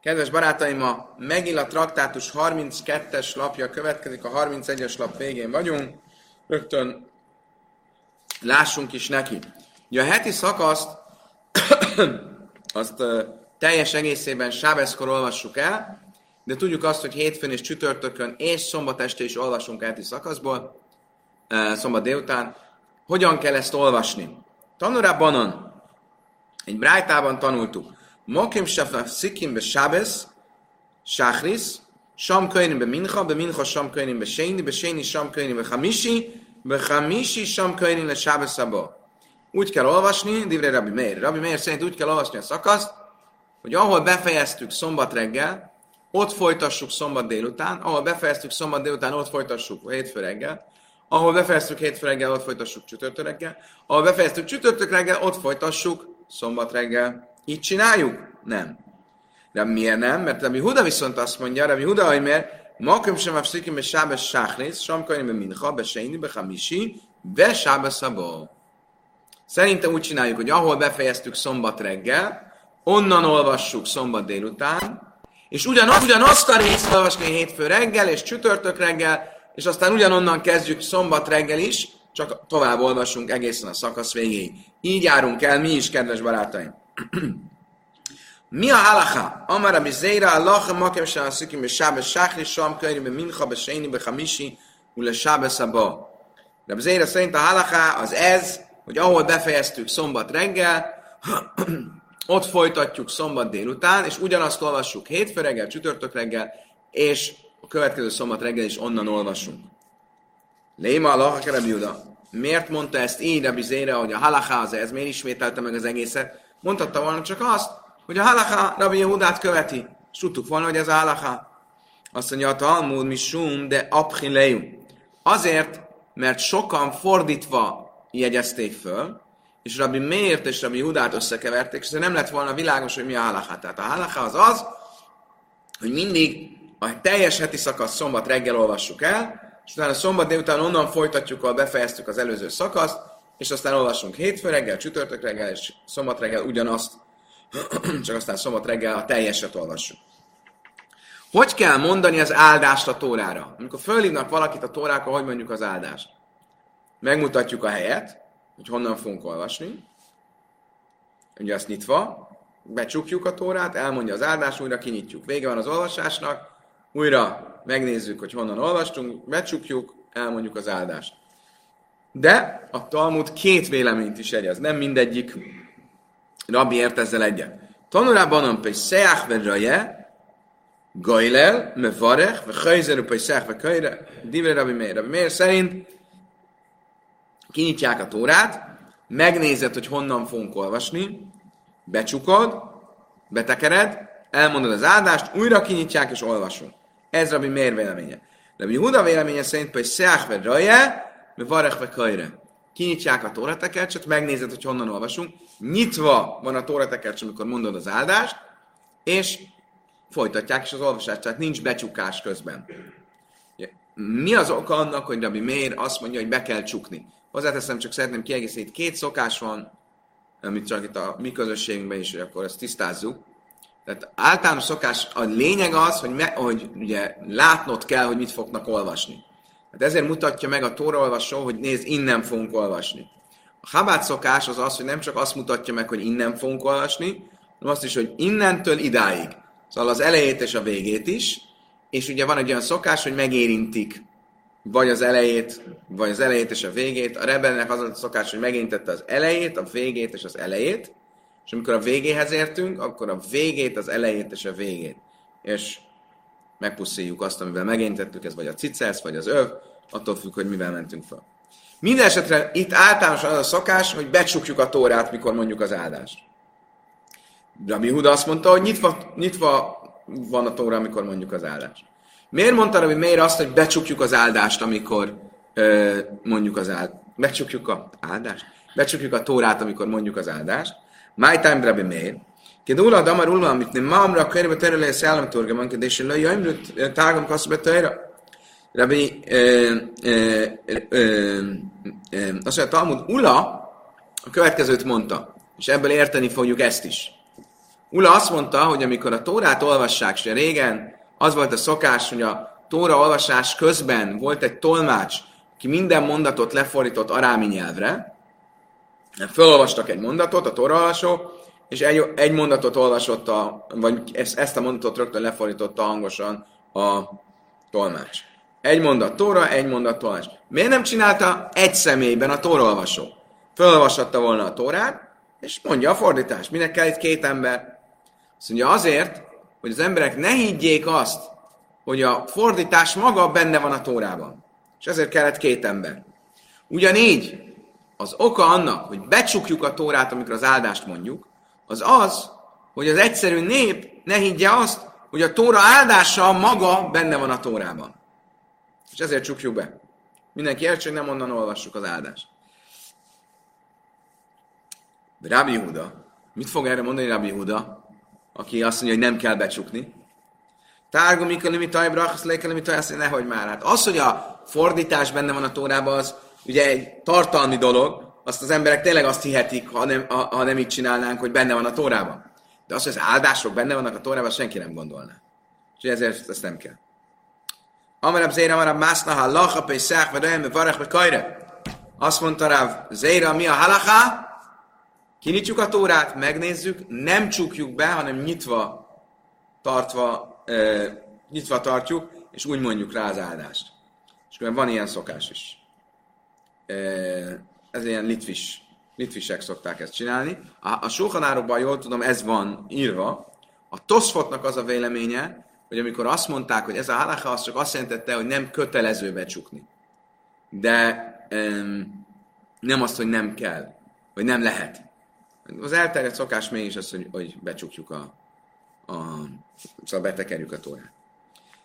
Kedves barátaim, a Megilla traktátus 32-es lapja következik, a 31-es lap végén vagyunk. Rögtön lássunk is neki. Ugye a heti szakaszt azt teljes egészében Sábeszkor olvassuk el, de tudjuk azt, hogy hétfőn és csütörtökön és szombat este is olvasunk heti szakaszból, szombat délután. Hogyan kell ezt olvasni? Tanulában egy brájtában tanultuk, Mokim szikim be Shabbos, Shachris, Sham könyvin be Mincha, be Mincha Sham könyvin be Sheni, be Sheni Sham könyvin be Hamishi, be Hamishi Sham könyvin le Shabbos abba. Úgy kell olvasni, Divrei Rabbi Meir. Rabbi Meir szerint úgy kell olvasni a szakaszt, hogy ahol befejeztük szombat reggel, ott folytassuk szombat délután, ahol befejeztük szombat délután, ott folytassuk hétfő reggel, ahol befejeztük hétfő reggel, ott folytassuk csütörtök reggel, ahol befejeztük csütörtök reggel, ott folytassuk szombat reggel. Így csináljuk? Nem. De miért nem? Mert Rabbi Huda viszont azt mondja, Rabbi Huda, hogy miért? Makom sem afszikim be sábes sáchnész, sam kajni be mincha, be seini, be hamisi, Szerintem úgy csináljuk, hogy ahol befejeztük szombat reggel, onnan olvassuk szombat délután, és ugyanaz, ugyanazt a részt olvasni hétfő reggel és csütörtök reggel, és aztán ugyanonnan kezdjük szombat reggel is, csak tovább olvasunk egészen a szakasz végéig. Így járunk el mi is, kedves barátaim. Mi a halacha? Amar a bizéra, Allah makem se a szikim, és sábes sáhri, sam könyvi, be mincha, be séni, be hamisi, ule sábes abba. De a bizéra szerint a halacha az ez, hogy ahol befejeztük szombat reggel, ott folytatjuk szombat délután, és ugyanazt olvassuk hétfő reggel, csütörtök reggel, és a következő szombat reggel is onnan olvasunk. Léma Allah, Juda. Miért mondta ezt így a bizére, hogy a halacha az ez, miért ismételte meg az egészet? Mondhatta volna csak azt, hogy a halacha Rabbi Jehudát követi. És tudtuk volna, hogy ez a halacha. Azt mondja a Talmud misum, de abhileju. Azért, mert sokan fordítva jegyezték föl, és Rabbi Miért és Rabbi Judát összekeverték, és nem lett volna világos, hogy mi a halacha. Tehát a halacha az az, hogy mindig a teljes heti szakasz szombat reggel olvassuk el, és utána szombat délután onnan folytatjuk, ahol befejeztük az előző szakaszt, és aztán olvasunk hétfő reggel, csütörtök reggel, és szombat reggel ugyanazt, csak aztán szombat reggel a teljeset olvassuk. Hogy kell mondani az áldást a tórára? Amikor fölhívnak valakit a tórákra, hogy mondjuk az áldást? Megmutatjuk a helyet, hogy honnan fogunk olvasni. Ugye azt nyitva, becsukjuk a tórát, elmondja az áldást, újra kinyitjuk. Vége van az olvasásnak, újra megnézzük, hogy honnan olvastunk, becsukjuk, elmondjuk az áldást. De a Talmud két véleményt is egyez, nem mindegyik rabbi ért ezzel egyet. Tanulában pe seach ve raje, gajlel, me varech, ve chajzeru pe seach ve kajre, divre rabbi meir. Rabbi meir szerint kinyitják a tórát, megnézed, hogy honnan fogunk olvasni, becsukod, betekered, elmondod az áldást, újra kinyitják és olvasunk. Ez Rabbi Meir véleménye. Rabbi Huda véleménye szerint, hogy Seach Raje, me Varech Kajre. Kinyitják a tóratekercset, megnézed, hogy honnan olvasunk. Nyitva van a tóratekercs, amikor mondod az áldást, és folytatják is az olvasást, tehát nincs becsukás közben. Mi az oka annak, hogy Rabbi Meir azt mondja, hogy be kell csukni? Hozzáteszem, csak szeretném kiegészíteni, két szokás van, amit csak itt a mi közösségünkben is, hogy akkor ezt tisztázzuk. Tehát általános szokás, a lényeg az, hogy, me, hogy ugye látnod kell, hogy mit fognak olvasni. Hát ezért mutatja meg a tóraolvasó, hogy nézd, innen fogunk olvasni. A habát szokás az az, hogy nem csak azt mutatja meg, hogy innen fogunk olvasni, hanem azt is, hogy innentől idáig. Szóval az elejét és a végét is, és ugye van egy olyan szokás, hogy megérintik vagy az elejét, vagy az elejét és a végét. A rebelnek az a szokás, hogy megérintette az elejét, a végét és az elejét, és amikor a végéhez értünk, akkor a végét, az elejét és a végét. És megpuszíjuk azt, amivel megéntettük, ez vagy a cicelsz, vagy az öv, attól függ, hogy mivel mentünk fel. Minden itt általánosan az a szokás, hogy becsukjuk a tórát, mikor mondjuk az áldást. Rabbi Huda azt mondta, hogy nyitva, nyitva van a tóra, amikor mondjuk az áldást. Miért mondta Rabbi Meir azt, hogy becsukjuk az áldást, amikor ö, mondjuk az áldást? Becsukjuk a áldást? Becsukjuk a tórát, amikor mondjuk az áldást. My time Rabbi Meir. Kedula damar ulva, amit nem mamra kérbe tere le szállam torgaman, kedés se lőj jöjjön, eh, tárgam kasz betőjra. Rabbi, eh, eh, azt mondja, Talmud Ula a következőt mondta, és ebből érteni fogjuk ezt is. Ula azt mondta, hogy amikor a Tórát olvassák, se régen az volt a szokás, hogy a Tóra olvasás közben volt egy tolmács, aki minden mondatot lefordított arámi nyelvre, felolvastak egy mondatot, a tóraolvasó, és egy, egy mondatot olvasott, a, vagy ezt, ezt a mondatot rögtön lefordította hangosan a tolmács. Egy mondat Tóra, egy mondat tolmács. Miért nem csinálta egy személyben a Tóra olvasó? Fölolvashatta volna a Tórát, és mondja a fordítást. Minek kell itt két ember? Azt mondja azért, hogy az emberek ne higgyék azt, hogy a fordítás maga benne van a Tórában. És ezért kellett két ember. Ugyanígy az oka annak, hogy becsukjuk a Tórát, amikor az áldást mondjuk, az az, hogy az egyszerű nép ne higgye azt, hogy a Tóra áldása maga benne van a Tórában. És ezért csukjuk be. Mindenki értsen, nem onnan olvassuk az áldást. Rabbi Huda, mit fog erre mondani Rabbi Huda, aki azt mondja, hogy nem kell becsukni? Tárgó mikor limitaj, brachsz lékel limitaj, azt mondja, nehogy már. Hát az, hogy a fordítás benne van a tórában, az ugye egy tartalmi dolog, azt az emberek tényleg azt hihetik, ha nem, ha, ha nem így csinálnánk, hogy benne van a tórában. De az, hogy az áldások benne vannak a tórában, senki nem gondolná. És ezért ezt nem kell. Amarab Zéra, amarab Mászna, ha lacha, pe szák, vagy varach, vagy. Azt mondta rá, Zéra, mi a halaká? Kinyitjuk a tórát, megnézzük, nem csukjuk be, hanem nyitva tartva, uh, nyitva tartjuk, és úgy mondjuk rá az áldást. És van ilyen szokás is. Uh, ez ilyen litvis, litvisek szokták ezt csinálni. A, a sohanárokban, jól tudom, ez van írva. A Toszfotnak az a véleménye, hogy amikor azt mondták, hogy ez a halacha, az csak azt jelentette, hogy nem kötelező becsukni. De um, nem azt, hogy nem kell, vagy nem lehet. Az elterjedt szokás mégis az, hogy, hogy becsukjuk a, a szóval betekerjük a tórát.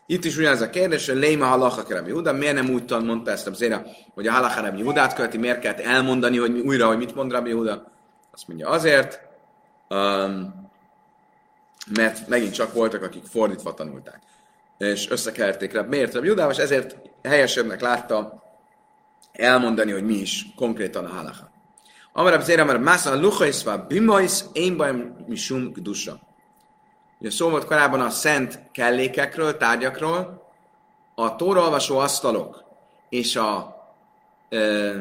Itt is ugyanaz a kérdés, hogy Léma halacha Rabbi Huda, miért nem úgy mondta ezt a Zéra, hogy a halacha Rabbi Hudát követi, miért kellett elmondani, hogy újra, hogy mit mond Rabbi Huda? Azt mondja azért, um, mert megint csak voltak, akik fordítva tanulták. És összekerték rá, miért Rabbi Hudával, és ezért helyesebbnek látta elmondani, hogy mi is konkrétan a halacha. Amarab Zéra, mert Másza a Luchaiszva Bimais, én bajom misum gdusa. Ugye szó volt korábban a szent kellékekről, tárgyakról, a tóraolvasó asztalok és a ö,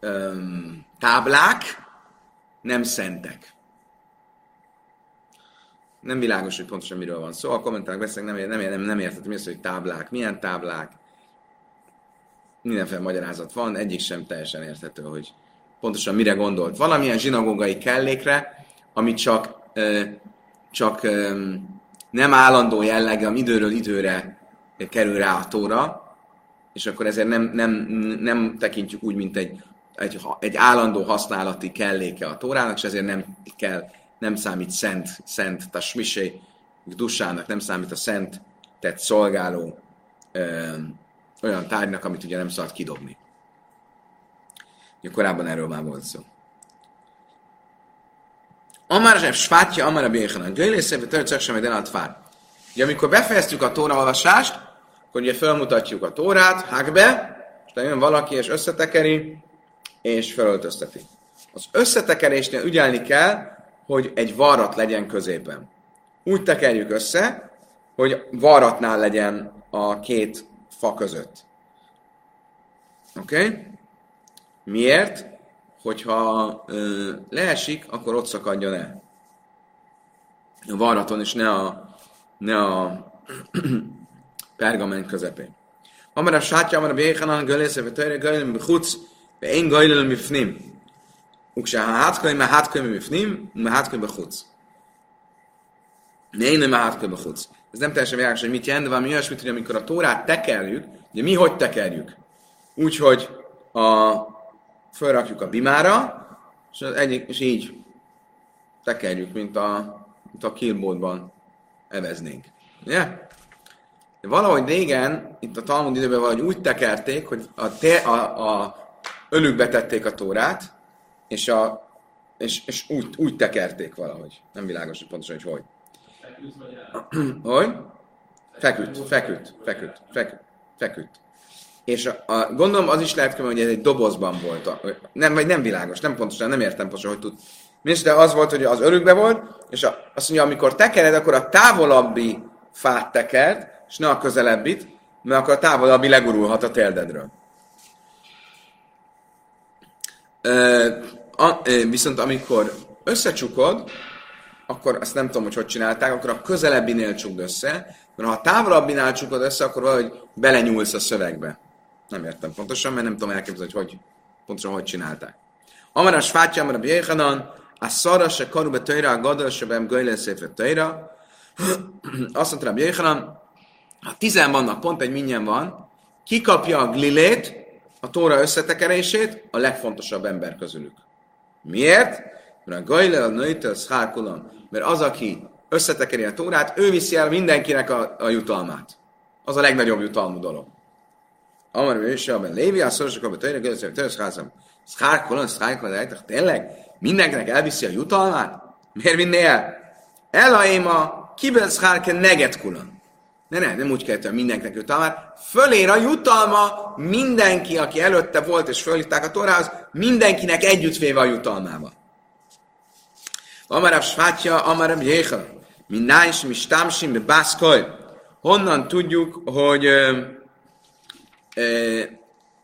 ö, táblák nem szentek. Nem világos, hogy pontosan miről van szó. A kommentárok beszélnek, nem, nem, nem, nem értettem, mi az, hogy táblák, milyen táblák. Mindenféle magyarázat van, egyik sem teljesen érthető, hogy pontosan mire gondolt. Valamilyen zsinagógai kellékre, ami csak csak nem állandó jellege, ami időről időre kerül rá a tóra, és akkor ezért nem, nem, nem tekintjük úgy, mint egy, egy, egy állandó használati kelléke a tórának, és ezért nem kell, nem számít szent, szent tasmisé, dusának, nem számít a szent tett szolgáló ö, olyan tárgynak, amit ugye nem szabad kidobni. Ugye korábban erről már volt szó. Amár Zsef Svátja, Amár a Béhanan. Göjlészébe törcök sem egy elad fár. Ugye amikor befejeztük a tóra olvasást, akkor ugye felmutatjuk a tórát, hágbe, és jön valaki és összetekeri, és felöltözteti. Az összetekerésnél ügyelni kell, hogy egy varrat legyen középen. Úgy tekerjük össze, hogy varratnál legyen a két fa között. Oké? Okay? Miért? hogyha ö, leesik, akkor ott szakadjon el. A varraton, is ne a, ne a pergament közepén. Amara sátja, amara béhanan, gölésze, ve töjre, gölöm, bihuc, ve én gölöm, bifnim. Ukse ha hátkönyv, me hátkönyv, bifnim, me hátkönyv, bihuc. Ne én nem hátkönyv, bihuc. Ez nem teljesen világos, hogy mit jelent, de valami olyasmit, hogy amikor a tórát tekerjük, ugye mi hogy tekerjük? Úgyhogy a felrakjuk a bimára, és, egyik, és így tekerjük, mint a, mint a killboardban eveznénk. Ugye? De valahogy régen, itt a Talmud időben valahogy úgy tekerték, hogy a, te, a, a önükbe tették a tórát, és, a, és, és úgy, úgy tekerték valahogy. Nem világos, hogy pontosan, hogy hogy. Hogy? Feküdt, feküdt, feküdt, feküdt, feküdt. És a, a, gondolom az is lehet, hogy ez egy dobozban volt. Nem, vagy nem világos, nem pontosan, nem értem pontosan, hogy tud de az volt, hogy az örökbe volt, és azt mondja, amikor tekered, akkor a távolabbi fát tekerd, és ne a közelebbit, mert akkor a távolabbi legurulhat a térdedről. viszont amikor összecsukod, akkor azt nem tudom, hogy hogy csinálták, akkor a közelebbinél csukd össze, mert ha a távolabbinál csukod össze, akkor valahogy belenyúlsz a szövegbe. Nem értem pontosan, mert nem tudom elképzelni, hogy, hogy pontosan hogy csinálták. Amaras fátja, amara bjéhanan, a szara se karube töjra, a gadol se bem göjle széfe töjra. Azt mondta a bjéhanan, ha tizen vannak, pont egy minnyen van, kikapja a glilét, a tóra összetekerését, a legfontosabb ember közülük. Miért? Mert a gajle a nőtől szárkulon, mert az, aki összetekeri a tórát, ő viszi el mindenkinek a, a jutalmát. Az a legnagyobb jutalmú dolog. Amar is abban lévi, a szorosok abban tőle, hogy tőle szházam. Szárkulon, szárkulon, tényleg? Mindenkinek elviszi a jutalmát? Miért vinné el? Elaima, kibel szárke neget kulon. Ne, ne, nem úgy kellett, hogy mindenkinek jutalmát. Fölér a jutalma mindenki, aki előtte volt és fölhívták a torához, mindenkinek együttvéve a jutalmába. Amarabb Svátja, Amarabb Jéha, mi nájs, mi stámsim, mi. Honnan tudjuk, hogy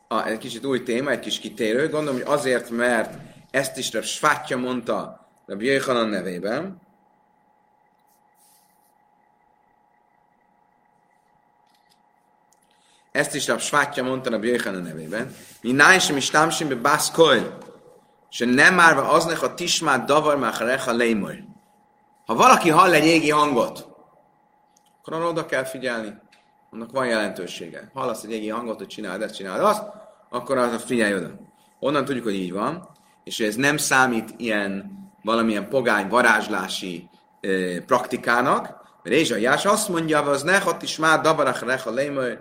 a, egy kicsit új téma, egy kis kitérő, gondolom, hogy azért, mert ezt is Rab Svátja mondta Rab Jéhanan nevében, Ezt is a Svátja mondta a Bjöjjön nevében. Mi nájsim is támsim be bászkoil. Se nem márva aznek a tismát davar mácharecha lémoly. Ha valaki hall egy égi hangot, akkor arra oda kell figyelni. Annak van jelentősége. Hallasz egy égi hangot, hogy csináld ezt, csináld azt, akkor az figyelj oda. Onnan tudjuk, hogy így van, és ez nem számít ilyen valamilyen pogány varázslási e, praktikának, mert Ézsaiás azt mondja, hogy az nehat is már davarach recha lémoly,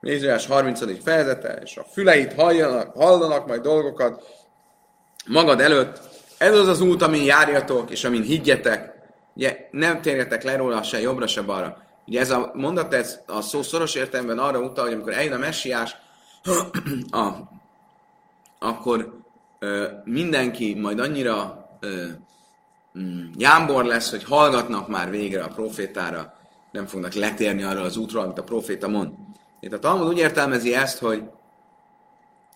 Ézsaiás 30. fejezete, és a füleit halljanak, hallanak majd dolgokat magad előtt. Ez az az út, amin járjatok, és amin higgyetek. Ugye nem térjetek le róla se jobbra, se balra. Ugye ez a mondat, ez a szó szoros értelemben arra utal, hogy amikor eljön a messiás, a, akkor ö, mindenki majd annyira ö, mm, jámbor lesz, hogy hallgatnak már végre a profétára, nem fognak letérni arra az útra, amit a proféta mond. Itt a Talmud úgy értelmezi ezt, hogy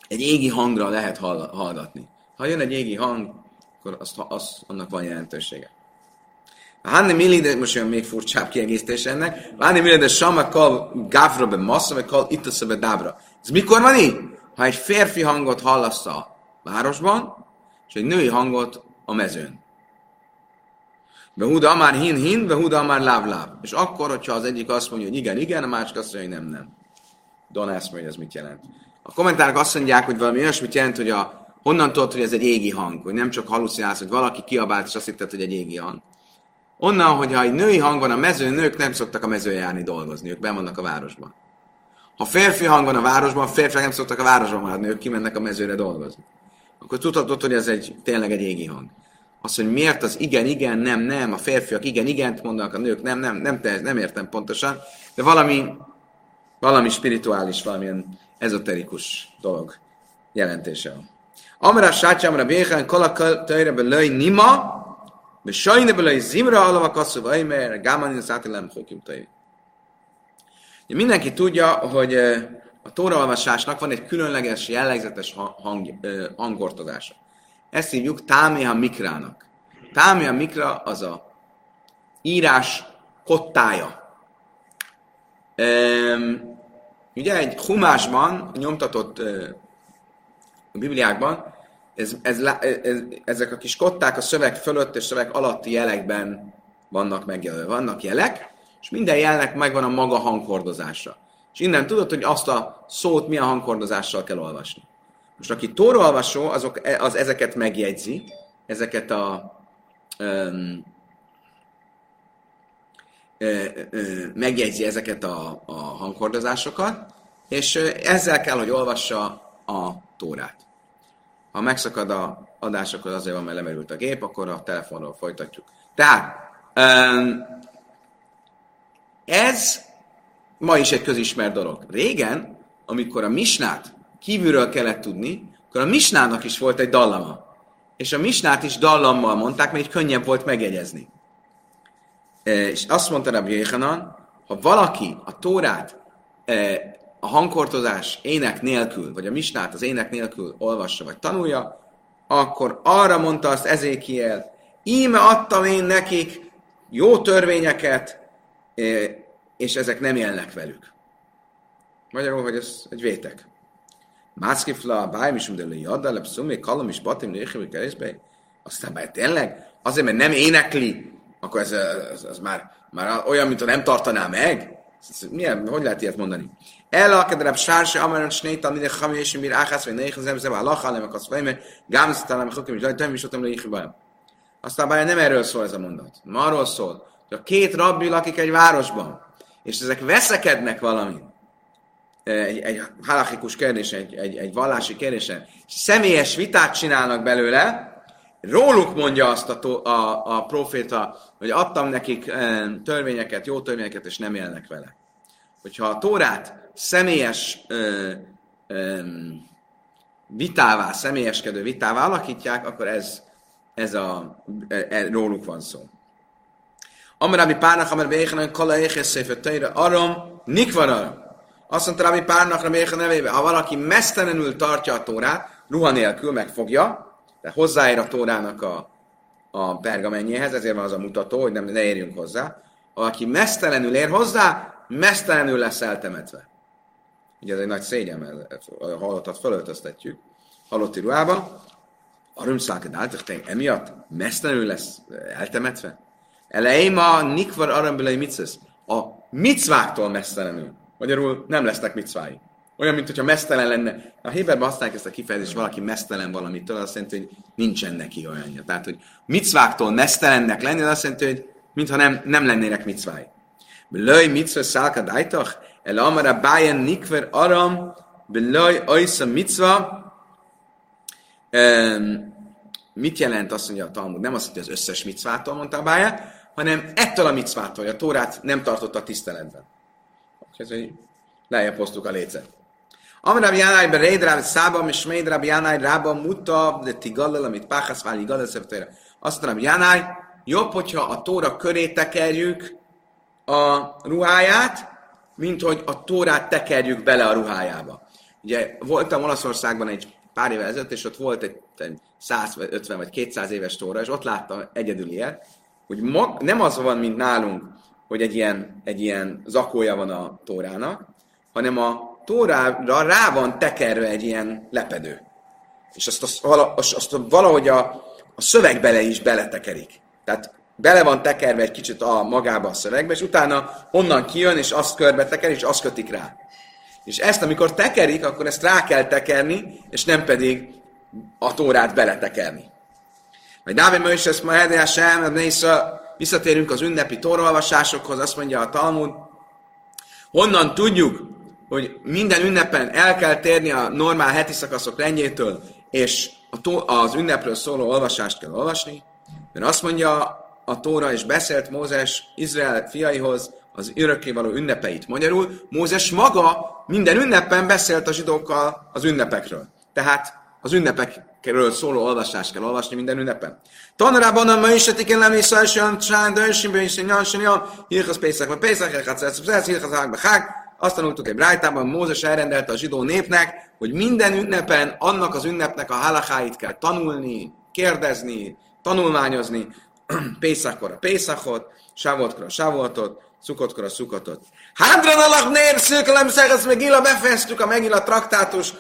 egy égi hangra lehet hallgatni. Ha jön egy égi hang, akkor azt, az, annak van jelentősége. Hanni Mili, de most jön még furcsább kiegészítés ennek. Hanni Mili, de Sama kal gávra be massa, vagy kal itt be dábra. Ez mikor van így? Ha egy férfi hangot hallasz a városban, és egy női hangot a mezőn. Behuda már hin hin, behuda már láv láv. És akkor, hogyha az egyik azt mondja, hogy igen, igen, a másik azt mondja, hogy nem, nem. Don eszme, hogy ez mit jelent. A kommentárok azt mondják, hogy valami olyasmit jelent, hogy a, honnan tudod, hogy ez egy égi hang, hogy nem csak halucinálsz, hogy valaki kiabált, és azt hitted, hogy egy égi hang. Onnan, hogyha egy női hang van a mezőn, nők nem szoktak a mezőn járni dolgozni, ők bemannak a városban. Ha férfi hang van a városban, férfiak nem szoktak a városban maradni, ők kimennek a mezőre dolgozni. Akkor tudhatod, hogy ez egy, tényleg egy égi hang. Azt, hogy miért az igen, igen, nem, nem, a férfiak igen, igent mondanak, a nők nem, nem, nem, nem, nem értem pontosan, de valami valami spirituális, valamilyen ezoterikus dolog jelentése van. Amra sátyámra béhán kalakal tőre be löj nima, be sajne be löj zimra alava kasszú vagy, mert gámani az átilem hokim Mindenki tudja, hogy a tóraolvasásnak van egy különleges, jellegzetes hang, hangortozása. Ezt hívjuk Táméha Mikrának. Táméha Mikra az a írás kottája. Ugye egy humásban, nyomtatott a Bibliákban, ez, ez, ez, ezek a kis kották a szöveg fölött és szöveg alatti jelekben vannak megjelölve. Vannak jelek, és minden jelnek megvan a maga hanghordozása. És innen tudod, hogy azt a szót milyen hanghordozással kell olvasni. Most aki tóraolvasó, azok, e, az ezeket megjegyzi, ezeket a um, megjegyzi ezeket a, a hanghordozásokat, és ezzel kell, hogy olvassa a tórát. Ha megszakad a adás, akkor azért van, mert lemerült a gép, akkor a telefonról folytatjuk. Tehát, ez ma is egy közismert dolog. Régen, amikor a misnát kívülről kellett tudni, akkor a misnának is volt egy dallama. és a misnát is dallammal mondták, mert így könnyebb volt megjegyezni. És azt mondta Rabbi Jéhanan, ha valaki a Tórát a hangkortozás ének nélkül, vagy a misnát az ének nélkül olvassa, vagy tanulja, akkor arra mondta azt Ezékiel, íme adtam én nekik jó törvényeket, és ezek nem élnek velük. Magyarul, hogy ez egy vétek. Mászkifla, bájm is de jadda, lepszumé, kalom is batim, léchemi keresztbe. Aztán bár tényleg, azért, mert nem énekli, akkor ez, ez, ez már, már olyan, mint ha nem tartaná meg. Milyen, hogy lehet ilyet mondani? El a kedrebb sárse, amaran snéta, mire hami és mir áhász, vagy nehéz zem, zem, alaha, nem akasz fejme, gámsz, talán, hogy is lajtam, is ott nem Aztán bár nem erről szól ez a mondat. Ma arról szól, hogy a két rabbi lakik egy városban, és ezek veszekednek valamit, egy, egy halachikus kérdés, egy, egy, egy vallási kérdésen, személyes vitát csinálnak belőle, róluk mondja azt a, a, a proféta, hogy adtam nekik törvényeket, jó törvényeket, és nem élnek vele. Hogyha a Tórát személyes ö, ö, vitává, személyeskedő vitává alakítják, akkor ez, ez a, e, e, róluk van szó. Amarabi párnak, amar béhenen, kala éhes széfet arom, nikvar azt mondta Rabbi Párnak, Rabbi Éha nevébe, ha valaki mesztelenül tartja a tórát, ruha nélkül megfogja, de hozzáér a tórának a, a pergamenjéhez, ezért van az a mutató, hogy nem, ne érjünk hozzá. Valaki mesztelenül ér hozzá, mesztelenül lesz eltemetve. Ugye ez egy nagy szégyen, mert a halottat fölöltöztetjük halotti ruhába. A rümszálked által, emiatt mesztelenül lesz eltemetve. Elején a nikvar arambelai micesz. A micváktól mesztelenül. Magyarul nem lesznek micvái. Olyan, mint hogyha mesztelen lenne. A Héberben használják ezt a kifejezést, valaki mesztelen valamitől, azt jelenti, hogy nincsen neki olyanja. Tehát, hogy micváktól mesztelennek lenni, az azt jelenti, hogy mintha nem, nem lennének micvái. Belöj micva szálka dájtach, el amara bájen nikver aram, belöj ajsza micva, mit jelent azt mondja a Talmud? Nem azt, hogy az összes micvától mondta a bája, hanem ettől a micvától, hogy a Tórát nem tartotta tiszteletben. Ez egy lejjebb hoztuk a lécet. Amrab Jánai be Reid Ráb Szába, és Smeid Ráb Jánai Rába Muta, de Tigallal, amit Páchasz Váli Gallal Szeptére. Azt mondom, Jánai, jobb, hogyha a tóra köré tekerjük a ruháját, mint hogy a tórát tekerjük bele a ruhájába. Ugye voltam Olaszországban egy pár évvel ezelőtt, és ott volt egy 150 vagy 200 éves tóra, és ott láttam egyedül ilyet, hogy mag, nem az van, mint nálunk, hogy egy ilyen, egy ilyen zakója van a tórának, hanem a tórára rá van tekerve egy ilyen lepedő. És azt, a, azt, azt valahogy a, a szöveg bele is beletekerik. Tehát bele van tekerve egy kicsit a magába a szövegbe, és utána onnan kijön, és azt körbe teker, és azt kötik rá. És ezt, amikor tekerik, akkor ezt rá kell tekerni, és nem pedig a tórát beletekerni. Majd Dávid Mős, ma Sem, Visszatérünk az ünnepi torolvasásokhoz, azt mondja a Talmud, honnan tudjuk, hogy minden ünnepen el kell térni a normál heti szakaszok rendjétől, és az ünnepről szóló olvasást kell olvasni, mert azt mondja a Tóra, és beszélt Mózes Izrael fiaihoz az örökkévaló ünnepeit. Magyarul Mózes maga minden ünnepen beszélt a zsidókkal az ünnepekről. Tehát az ünnepekről szóló olvasást kell olvasni minden ünnepen. Tanrában a maisetik en nem is olyan csán, de is nyansan, hirchasz pészak, vagy pészak, hirchasz, hirchasz, hágbe, hág. Azt tanultuk egy brájtában, Mózes elrendelte a zsidó népnek, hogy minden ünnepen annak az ünnepnek a halakáit kell tanulni, kérdezni, tanulmányozni, Pészakkor a Pészakot, Sávoltkor a Sávoltot, Szukotkor a Szukotot. Hádran alak nér szőkelem szegesz meg illa, befejeztük a megilla traktátus,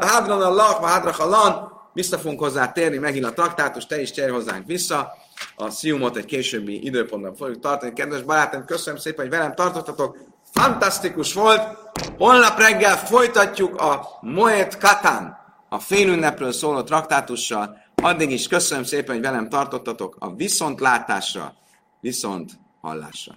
Hádran alak, hádrak lan, vissza fogunk hozzá térni, megint a traktátus, te is térj hozzánk vissza. A sziumot egy későbbi időpontban fogjuk tartani. Kedves barátom, köszönöm szépen, hogy velem tartottatok. Fantasztikus volt. Holnap reggel folytatjuk a Moet Katán, a félünnepről szóló traktátussal. Addig is köszönöm szépen, hogy velem tartottatok a viszontlátásra, viszont hallásra.